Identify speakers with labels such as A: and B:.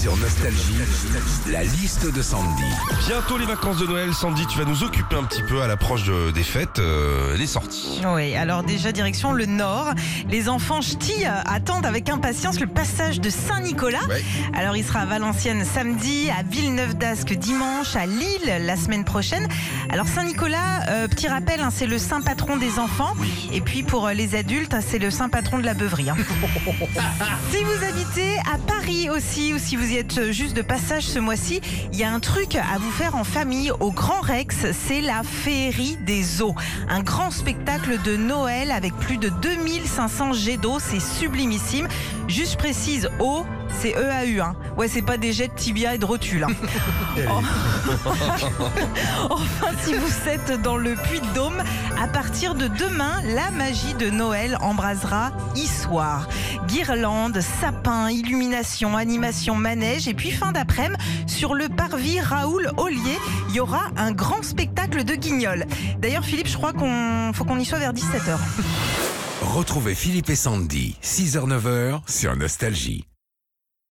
A: Sur Nostalgie, la liste de Sandy.
B: Bientôt les vacances de Noël, Sandy, tu vas nous occuper un petit peu à l'approche de- des fêtes, euh, les sorties.
C: Oui, alors déjà direction le nord. Les enfants ch'tis attendent avec impatience le passage de Saint-Nicolas.
B: Ouais.
C: Alors il sera à Valenciennes samedi, à Villeneuve d'Ascq dimanche, à Lille la semaine prochaine. Alors Saint-Nicolas, euh, petit rappel, hein, c'est le saint patron des enfants. Et puis pour euh, les adultes, hein, c'est le saint patron de la beuverie. hein. si vous habitez à Paris aussi, ou si vous y êtes juste de passage ce mois-ci, il y a un truc à vous faire en famille au Grand Rex, c'est la féerie des eaux. Un grand spectacle de Noël avec plus de 2500 jets d'eau, c'est sublimissime. Juste précise, eau, c'est EAU. Hein. Ouais, c'est pas des jets de tibia et de rotule. hein. Enfin, si vous êtes dans le Puy de Dôme, à partir de demain, la magie de Noël embrasera Issoire. Guirlandes, sapins, illumination, animation, manège. Et puis fin d'après-midi, sur le parvis Raoul Ollier, il y aura un grand spectacle de guignols. D'ailleurs, Philippe, je crois qu'on faut qu'on y soit vers 17h.
A: Retrouvez Philippe et Sandy, 6h-9h sur Nostalgie.